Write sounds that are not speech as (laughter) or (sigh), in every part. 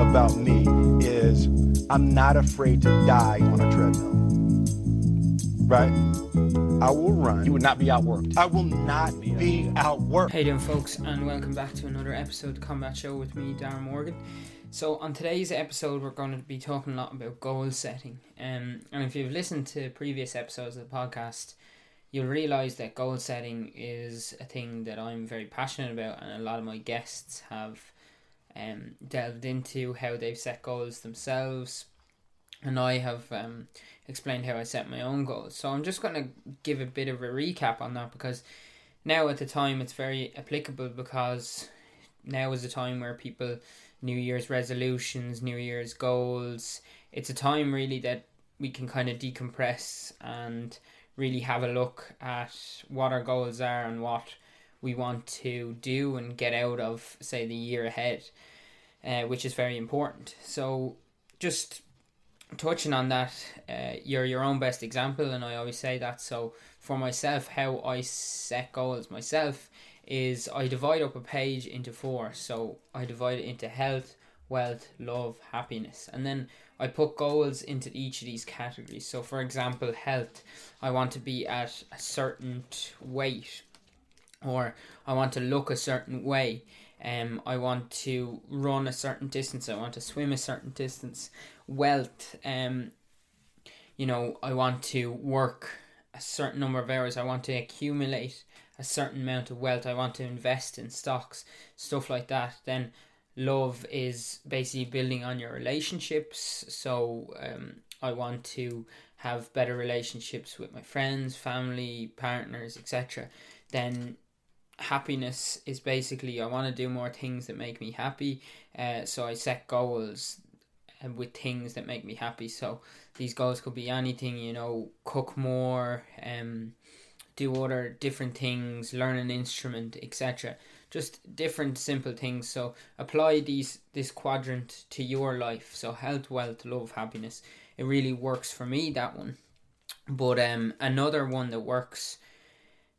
about me is I'm not afraid to die on a treadmill. Right? I will run. You would not be outworked. I will not be outworked. Hey you doing, folks, and welcome back to another episode of Combat Show with me, Darren Morgan. So, on today's episode, we're going to be talking a lot about goal setting. Um, and if you've listened to previous episodes of the podcast, you'll realize that goal setting is a thing that I'm very passionate about, and a lot of my guests have um, delved into how they've set goals themselves, and I have um, explained how I set my own goals. So I'm just going to give a bit of a recap on that because now at the time it's very applicable because now is the time where people New Year's resolutions, New Year's goals. It's a time really that we can kind of decompress and really have a look at what our goals are and what we want to do and get out of, say, the year ahead, uh, which is very important. So, just touching on that, uh, you're your own best example, and I always say that. So, for myself, how I set goals myself is I divide up a page into four. So, I divide it into health, wealth, love, happiness, and then I put goals into each of these categories. So, for example, health, I want to be at a certain weight, or I want to look a certain way. Um, I want to run a certain distance. I want to swim a certain distance. Wealth, um, you know, I want to work a certain number of hours. I want to accumulate a certain amount of wealth. I want to invest in stocks, stuff like that. Then love is basically building on your relationships. So um, I want to have better relationships with my friends, family, partners, etc. Then happiness is basically I want to do more things that make me happy. Uh, so I set goals uh, with things that make me happy. So these goals could be anything, you know, cook more, um, do other different things, learn an instrument, etc just different simple things. So apply these this quadrant to your life. So health, wealth, love, happiness. It really works for me that one. But um another one that works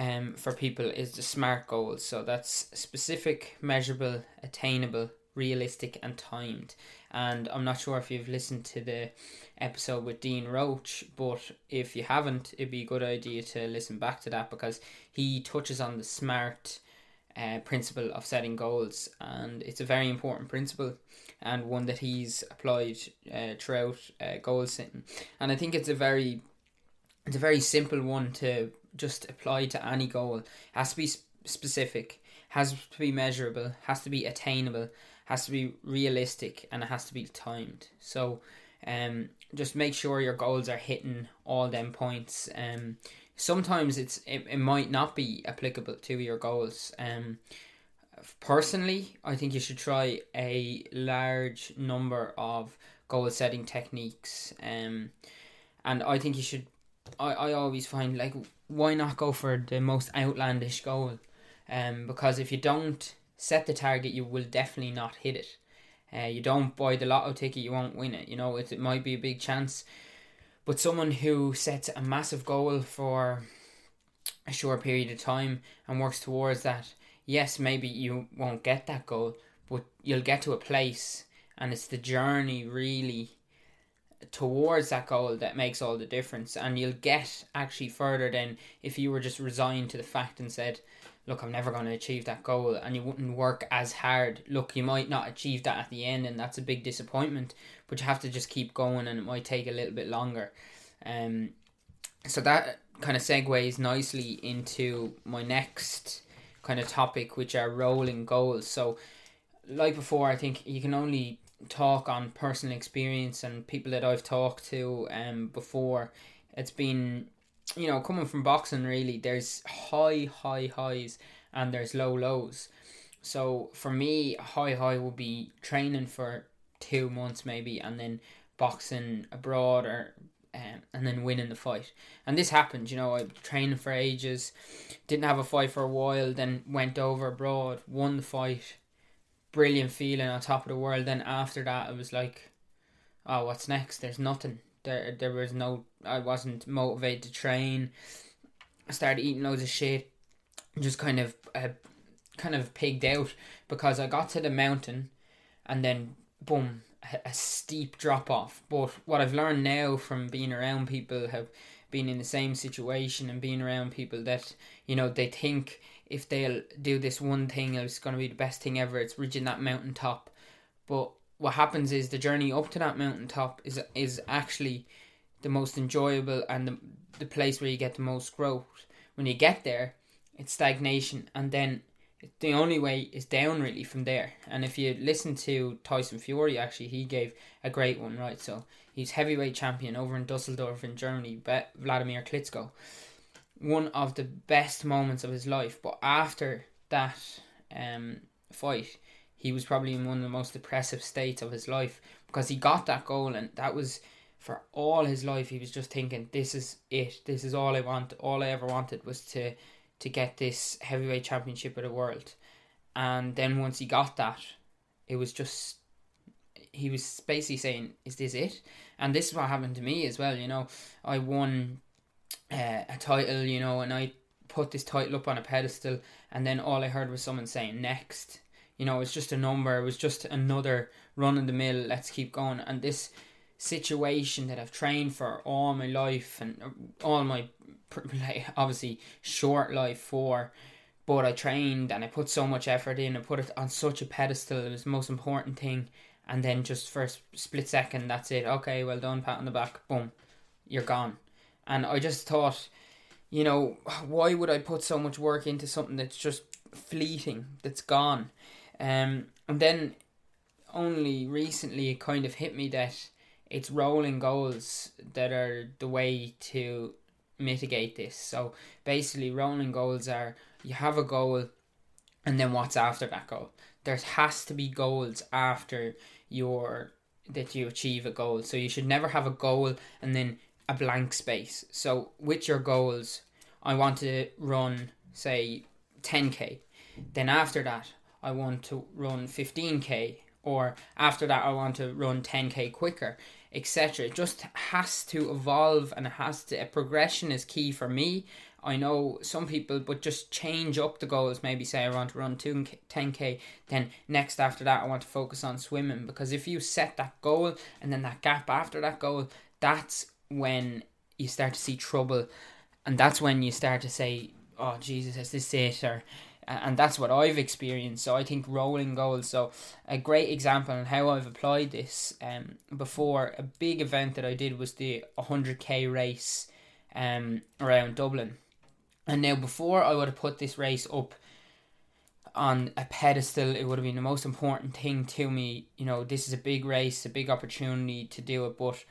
um for people is the SMART goals. So that's specific, measurable, attainable, realistic and timed. And I'm not sure if you've listened to the episode with Dean Roach, but if you haven't, it'd be a good idea to listen back to that because he touches on the SMART uh, principle of setting goals, and it's a very important principle and one that he's applied uh, throughout uh, goal setting. And I think it's a very it's a very simple one to just apply to any goal. It has to be specific, has to be measurable, has to be attainable, has to be realistic, and it has to be timed. So, um, just make sure your goals are hitting all them points. Um, sometimes it's it, it might not be applicable to your goals. Um, personally, I think you should try a large number of goal setting techniques. Um, and I think you should. I, I always find like why not go for the most outlandish goal? Um, because if you don't set the target, you will definitely not hit it. Uh, you don't buy the lotto ticket, you won't win it. You know, it, it might be a big chance but someone who sets a massive goal for a short period of time and works towards that, yes, maybe you won't get that goal, but you'll get to a place, and it's the journey really towards that goal that makes all the difference. And you'll get actually further than if you were just resigned to the fact and said, look, I'm never going to achieve that goal, and you wouldn't work as hard. Look, you might not achieve that at the end, and that's a big disappointment, but you have to just keep going, and it might take a little bit longer. Um, so that kind of segues nicely into my next kind of topic, which are rolling goals. So, like before, I think you can only talk on personal experience and people that I've talked to um before. It's been you know, coming from boxing, really, there's high, high highs and there's low lows. So for me, high high will be training for two months maybe, and then boxing abroad or um, and then winning the fight. And this happened, you know, I trained for ages, didn't have a fight for a while, then went over abroad, won the fight, brilliant feeling on top of the world. Then after that, it was like, oh, what's next? There's nothing. There, there was no. I wasn't motivated to train. I started eating loads of shit. Just kind of, uh, kind of pigged out because I got to the mountain, and then boom, a, a steep drop off. But what I've learned now from being around people have been in the same situation and being around people that you know they think if they'll do this one thing it's going to be the best thing ever it's reaching that mountaintop but what happens is the journey up to that mountaintop is is actually the most enjoyable and the, the place where you get the most growth when you get there it's stagnation and then the only way is down really from there. And if you listen to Tyson Fury, actually, he gave a great one, right? So he's heavyweight champion over in Dusseldorf in Germany, Wladimir Klitschko. One of the best moments of his life. But after that um, fight, he was probably in one of the most depressive states of his life because he got that goal and that was for all his life. He was just thinking, "This is it. This is all I want. All I ever wanted was to." to get this heavyweight championship of the world. And then once he got that, it was just he was basically saying, "Is this it?" And this is what happened to me as well. You know, I won uh, a title, you know, and I put this title up on a pedestal, and then all I heard was someone saying "next." You know, it was just a number. It was just another run in the mill. Let's keep going. And this situation that I've trained for all my life and all my (laughs) obviously short life for but I trained and I put so much effort in I put it on such a pedestal it was the most important thing and then just for a split second that's it okay well done pat on the back boom you're gone and I just thought you know why would I put so much work into something that's just fleeting that's gone um and then only recently it kind of hit me that it's rolling goals that are the way to mitigate this. So basically, rolling goals are you have a goal, and then what's after that goal? There has to be goals after your that you achieve a goal. So you should never have a goal and then a blank space. So with your goals, I want to run say 10k. Then after that, I want to run 15k or after that I want to run 10k quicker etc. It just has to evolve and it has to. A progression is key for me. I know some people, but just change up the goals. Maybe say I want to run 2 10k, then next after that I want to focus on swimming. Because if you set that goal and then that gap after that goal, that's when you start to see trouble, and that's when you start to say, "Oh Jesus, is this it?" or and that's what I've experienced. So I think rolling goals. So a great example on how I've applied this. Um, before a big event that I did was the 100k race, um, around Dublin, and now before I would have put this race up on a pedestal, it would have been the most important thing to me. You know, this is a big race, a big opportunity to do it, but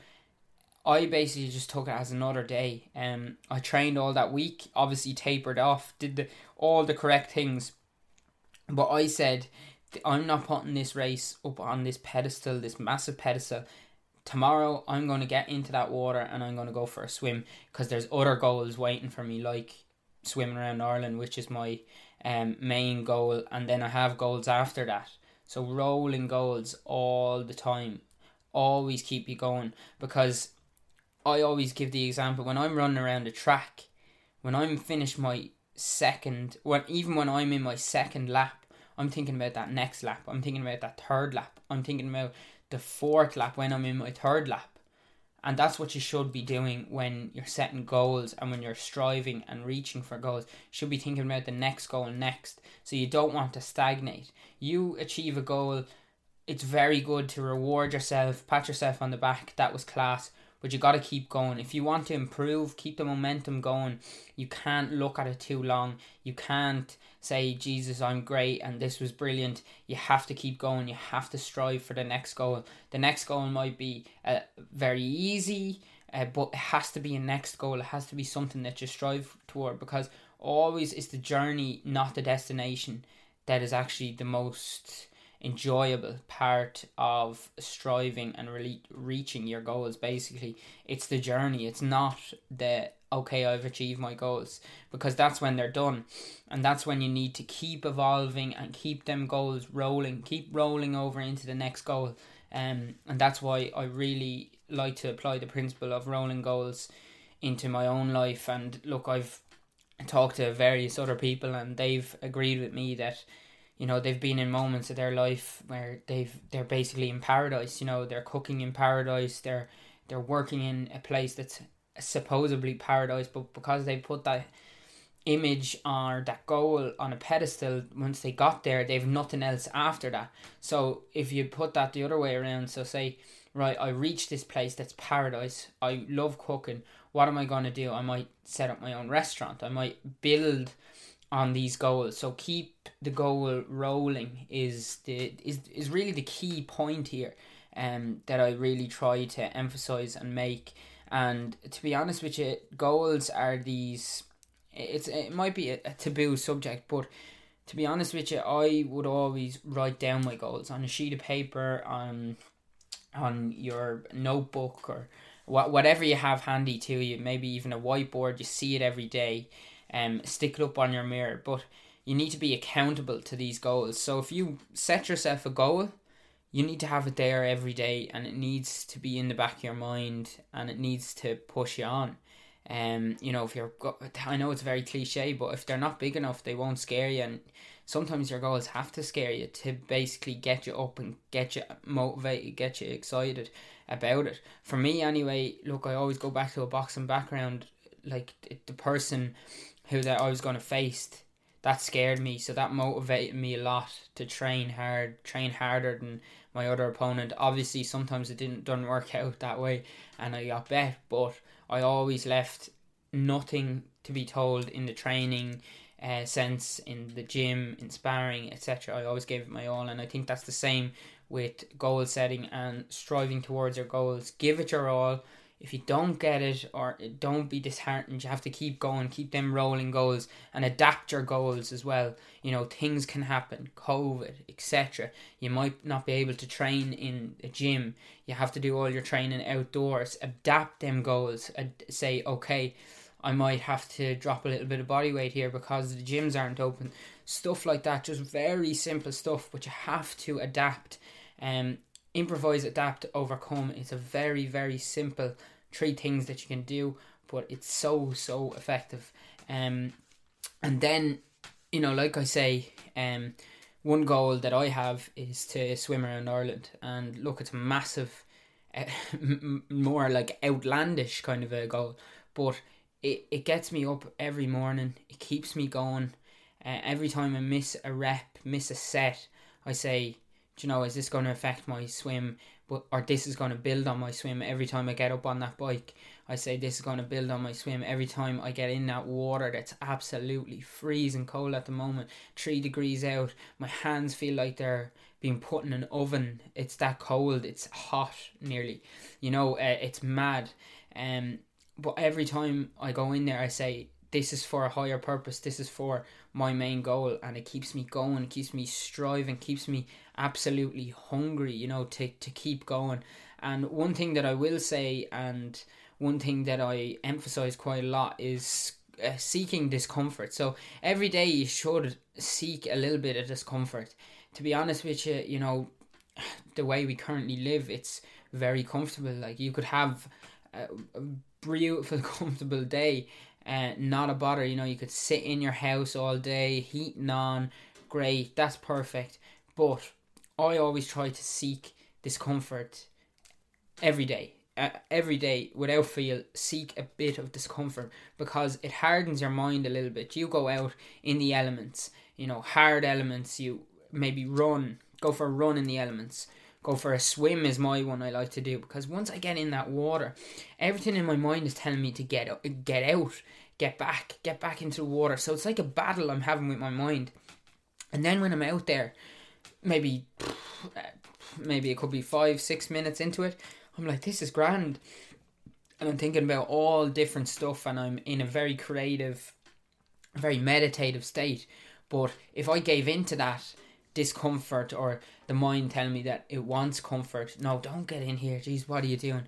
I basically just took it as another day. Um, I trained all that week, obviously tapered off, did the all the correct things, but I said I'm not putting this race up on this pedestal, this massive pedestal. Tomorrow I'm going to get into that water and I'm going to go for a swim because there's other goals waiting for me, like swimming around Ireland, which is my um, main goal, and then I have goals after that. So rolling goals all the time, always keep you going because I always give the example when I'm running around a track, when I'm finished my second, when even when I'm in my second lap, I'm thinking about that next lap. I'm thinking about that third lap. I'm thinking about the fourth lap when I'm in my third lap. And that's what you should be doing when you're setting goals and when you're striving and reaching for goals. You should be thinking about the next goal next. So you don't want to stagnate. You achieve a goal, it's very good to reward yourself, pat yourself on the back. That was class but you got to keep going. If you want to improve, keep the momentum going. You can't look at it too long. You can't say, Jesus, I'm great and this was brilliant. You have to keep going. You have to strive for the next goal. The next goal might be uh, very easy, uh, but it has to be a next goal. It has to be something that you strive toward because always it's the journey, not the destination, that is actually the most enjoyable part of striving and really reaching your goals basically. It's the journey. It's not the okay i've achieved my goals because that's when they're done. And that's when you need to keep evolving and keep them goals rolling keep rolling over into the next goal. Um, and that's why i really like to apply the principle of rolling goals into my own life. And look i've talked to various other people and they've agreed with me that you know they've been in moments of their life where they've they're basically in paradise you know they're cooking in paradise they're they're working in a place that's supposedly paradise but because they put that image or that goal on a pedestal once they got there they've nothing else after that. So if you put that the other way around so say right i reached this place that's paradise i love cooking what am i going to do? I might set up my own restaurant i might build on these goals. So keep the goal rolling is the is is really the key point here, um, that I really try to emphasize and make. And to be honest with you, goals are these. It's it might be a, a taboo subject, but to be honest with you, I would always write down my goals on a sheet of paper on on your notebook or whatever you have handy to you. Maybe even a whiteboard. You see it every day um, stick it up on your mirror. But you need to be accountable to these goals. So if you set yourself a goal, you need to have it there every day and it needs to be in the back of your mind and it needs to push you on. Um, you know, if you're, I know it's very cliche, but if they're not big enough, they won't scare you. And sometimes your goals have to scare you to basically get you up and get you motivated, get you excited about it. For me, anyway, look, I always go back to a boxing background. Like the person who that I was going to face, that scared me. So that motivated me a lot to train hard, train harder than my other opponent. Obviously, sometimes it didn't doesn't work (laughs) out that way, and I got bet. But I always left nothing to be told in the training uh, sense, in the gym, in sparring, etc. I always gave it my all, and I think that's the same with goal setting and striving towards your goals. Give it your all if you don't get it or don't be disheartened, you have to keep going, keep them rolling goals and adapt your goals as well. You know, things can happen, COVID, etc. You might not be able to train in a gym. You have to do all your training outdoors. Adapt them goals. Ad- say, okay, I might have to drop a little bit of body weight here because the gyms aren't open. Stuff like that, just very simple stuff, but you have to adapt. Um, improvise, adapt, overcome. It's a very, very simple three things that you can do, but it's so, so effective. Um, and then, you know, like I say, um, one goal that I have is to swim around Ireland. And look, it's a massive, (laughs) uh, more like outlandish kind of a goal, but it, it gets me up every morning. It keeps me going. Uh, every time I miss a rep, miss a set, I say, you know, is this going to affect my swim? But or this is going to build on my swim every time I get up on that bike. I say this is going to build on my swim every time I get in that water that's absolutely freezing cold at the moment, three degrees out. My hands feel like they're being put in an oven. It's that cold. It's hot, nearly. You know, uh, it's mad. Um, but every time I go in there, I say this is for a higher purpose. This is for my main goal, and it keeps me going. Keeps me striving. Keeps me absolutely hungry, you know, to, to keep going. And one thing that I will say, and one thing that I emphasize quite a lot, is uh, seeking discomfort. So every day you should seek a little bit of discomfort. To be honest with you, you know, (sighs) the way we currently live, it's very comfortable. Like you could have a, a beautiful, (laughs) comfortable day, uh, not a bother. You know, you could sit in your house all day, heating on, great, that's perfect. But I always try to seek discomfort every day. Uh, every day without fail seek a bit of discomfort because it hardens your mind a little bit you go out in the elements you know hard elements you maybe run go for a run in the elements go for a swim is my one I like to do because once I get in that water, everything in my mind is telling me to get get out, get back, get back into the water. So it's like a battle I'm having with my mind. And then when I'm out there, maybe (sniffs) maybe it could be five six minutes into it i'm like this is grand and i'm thinking about all different stuff and i'm in a very creative very meditative state but if i gave into that discomfort or the mind telling me that it wants comfort no don't get in here jeez what are you doing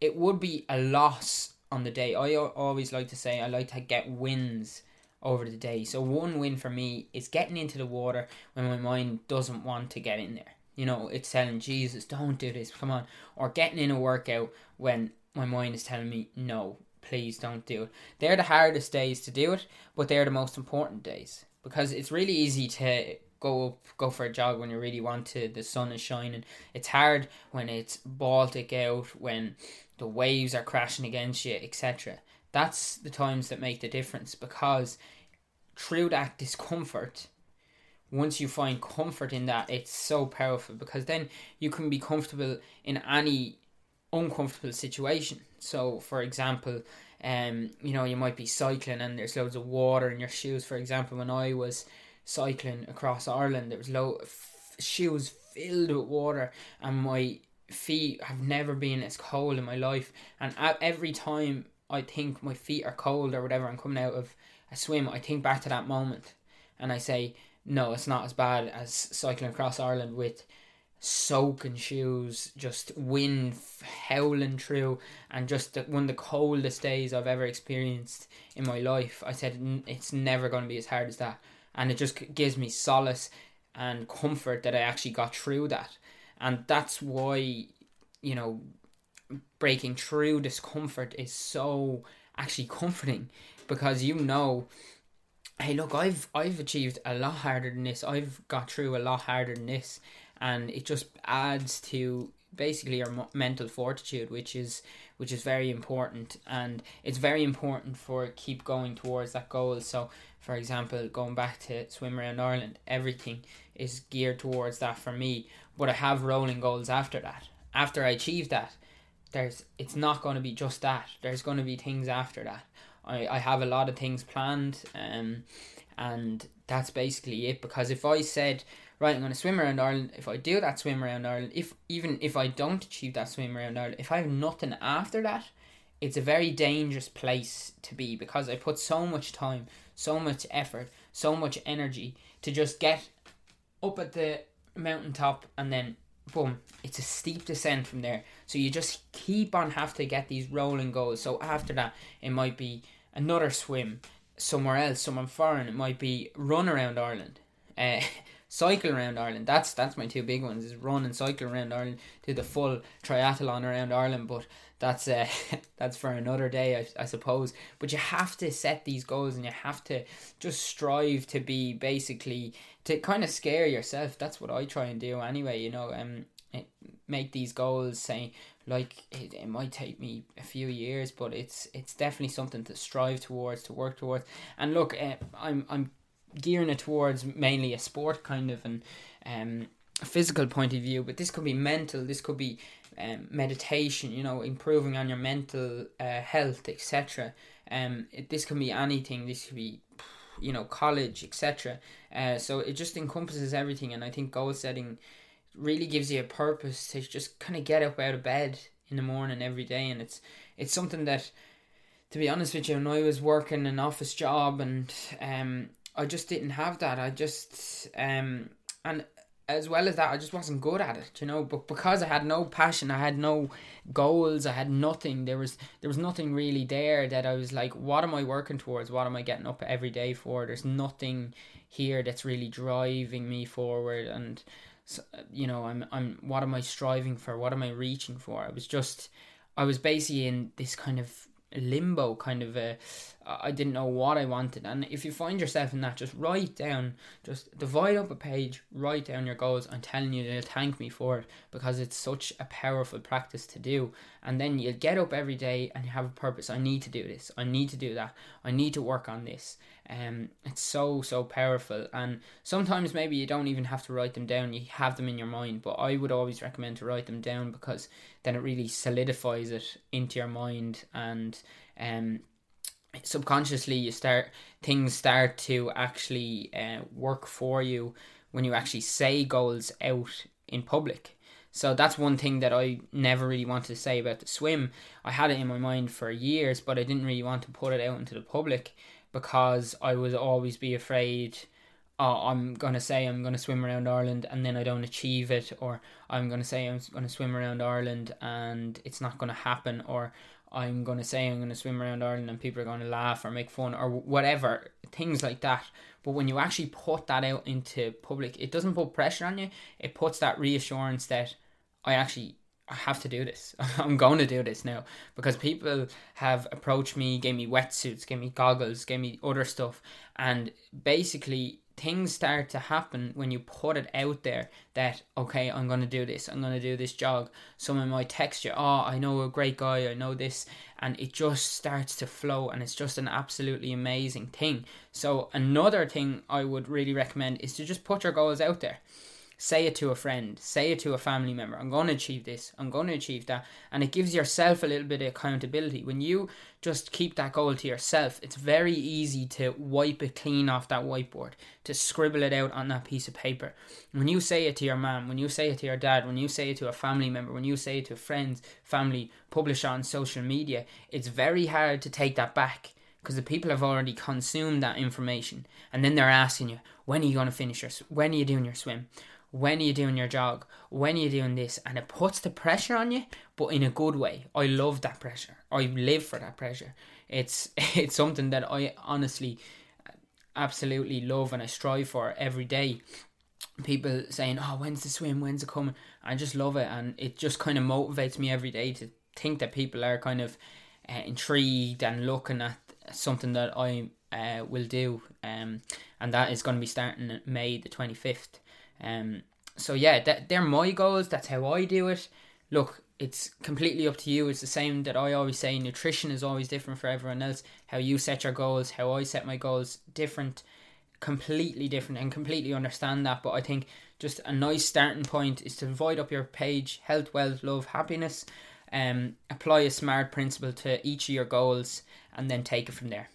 it would be a loss on the day i always like to say i like to get wins over the day. So one win for me is getting into the water when my mind doesn't want to get in there. You know, it's telling Jesus, don't do this, come on. Or getting in a workout when my mind is telling me, no, please don't do it. They're the hardest days to do it, but they're the most important days. Because it's really easy to go up, go for a jog when you really want to. The sun is shining. It's hard when it's Baltic out, when the waves are crashing against you, etc. That's the times that make the difference because through that discomfort, once you find comfort in that, it's so powerful because then you can be comfortable in any uncomfortable situation. So, for example, um, you know, you might be cycling and there's loads of water in your shoes. For example, when I was cycling across Ireland, there was low shoes filled with water, and my feet have never been as cold in my life. And every time I think my feet are cold or whatever, I'm coming out of a swim, I think back to that moment, and I say, no, it's not as bad as cycling across Ireland with soaking shoes, just wind howling through, and just one of the coldest days I've ever experienced in my life. I said it's never going to be as hard as that, and it just gives me solace and comfort that I actually got through that, and that's why you know breaking through discomfort is so actually (laughs) comforting because you know hey look i've i've achieved a lot harder than this. I've got through a lot harder than this. And it just adds to basically your mental fortitude which is which is very important. And it's very important for keep going towards that goal. So for example going back to swim around ireland everything is geared towards that for me. But i have rolling goals after that. After i achieve that there's it's not going to be just that. There's going to be things after that. I, I have a lot of things planned um, and that's basically it. Because if I said right I'm going to swim around Ireland if I do that swim around Ireland if even if I don't achieve that swim around Ireland if I have nothing after that it's a very dangerous place to be because I put so much time so much effort so much energy to just get up at the mountaintop and then boom, it's a steep descent from there. So you just keep on have to get these rolling goals. So after that, it might be another swim somewhere else, somewhere foreign. It might be run around Ireland, uh, (laughs) cycle around Ireland. That's that's my two big ones: is run and cycle around Ireland. Do the full triathlon around Ireland, but that's uh, (laughs) that's for another day, I, I suppose. But you have to set these goals, and you have to just strive to be basically to kind of scare yourself. That's what I try and do anyway. You know, um, make these goals. Say like it, it might take me a few years, but it's it's definitely something to strive towards, to work towards. And look, uh, I'm I'm gearing it towards mainly a sport kind of and um physical point of view, but this could be mental. This could be um, meditation. You know, improving on your mental uh, health, etc. Um, it, this can be anything. This could be you know college etc uh, so it just encompasses everything and i think goal setting really gives you a purpose to just kind of get up out of bed in the morning every day and it's it's something that to be honest with you when i was working an office job and um i just didn't have that i just um and as well as that, I just wasn't good at it, you know. But because I had no passion, I had no goals, I had nothing. There was there was nothing really there that I was like, what am I working towards? What am I getting up every day for? There's nothing here that's really driving me forward, and you know, I'm I'm what am I striving for? What am I reaching for? I was just, I was basically in this kind of limbo kind of a I didn't know what I wanted. And if you find yourself in that just write down just divide up a page write down your goals. I'm telling you they'll thank me for it because it's such a powerful practice to do. And then you'll get up every day and you have a purpose. I need to do this. I need to do that. I need to work on this um it's so so powerful. And sometimes maybe you don't even have to write them down. You have them in your mind. But I would always recommend to write them down because then it really solidifies it into your mind. And um subconsciously you start things start to actually uh, work for you when you actually say goals out in public. So that's one thing that I never really wanted to say about the swim. I had it in my mind for years, but I didn't really want to put it out into the public because I would always be afraid oh, I'm going to say I'm going to swim around Ireland and then I don't achieve it, or I'm going to say I'm going to swim around Ireland and it's not going to happen, or I'm going to say I'm going to swim around Ireland and people are going to laugh or make fun or whatever, things like that. But when you actually put that out into public, it doesn't put pressure on you, it puts that reassurance that I actually I have to do this. (laughs) I'm going to do this now. Because people have approached me, gave me wetsuits, gave me goggles, gave me other stuff, and basically things start to happen when you put it out there that okay i'm going to do this i'm going to do this jog. Someone might text you oh i know a great guy i know this. And it just starts to flow and it's just an absolutely amazing thing. So another thing i would really recommend is to just put your goals out there say it to a friend, say it to a family member. I'm going to achieve this, I'm going to achieve that. And it gives yourself a little bit of accountability. When you just keep that goal to yourself, it's very easy to wipe it clean off that whiteboard, to scribble it out on that piece of paper. When you say it to your mom, when you say it to your dad, when you say it to a family member, when you say it to friends, family, publish on social media, it's very hard to take that back because the people have already consumed that information and then they're asking you when are you going to finish your when are you doing your swim when you're you doing your jog? When you're you doing this? And it puts the pressure on you, but in a good way. I love that pressure. I live for that pressure. It's (laughs) it's something that I honestly absolutely love and I strive for every day. People saying, "Oh, when's the swim? When's it coming?" I just love it, and it just kind of motivates me every day to think that people are kind of uh, intrigued and looking at something that I uh, will do, um, and that is going to be starting May the twenty fifth. Um, so yeah, that they're my goals. That's how I do it. Look, it's completely up to you. It's the same that I always say. Nutrition is always different for everyone else. How you set your goals, how I set my goals, different, completely different, and completely understand that. But I think just a nice starting point is to divide up your page: health, wealth, love, happiness. Um, apply a smart principle to each of your goals, and then take it from there.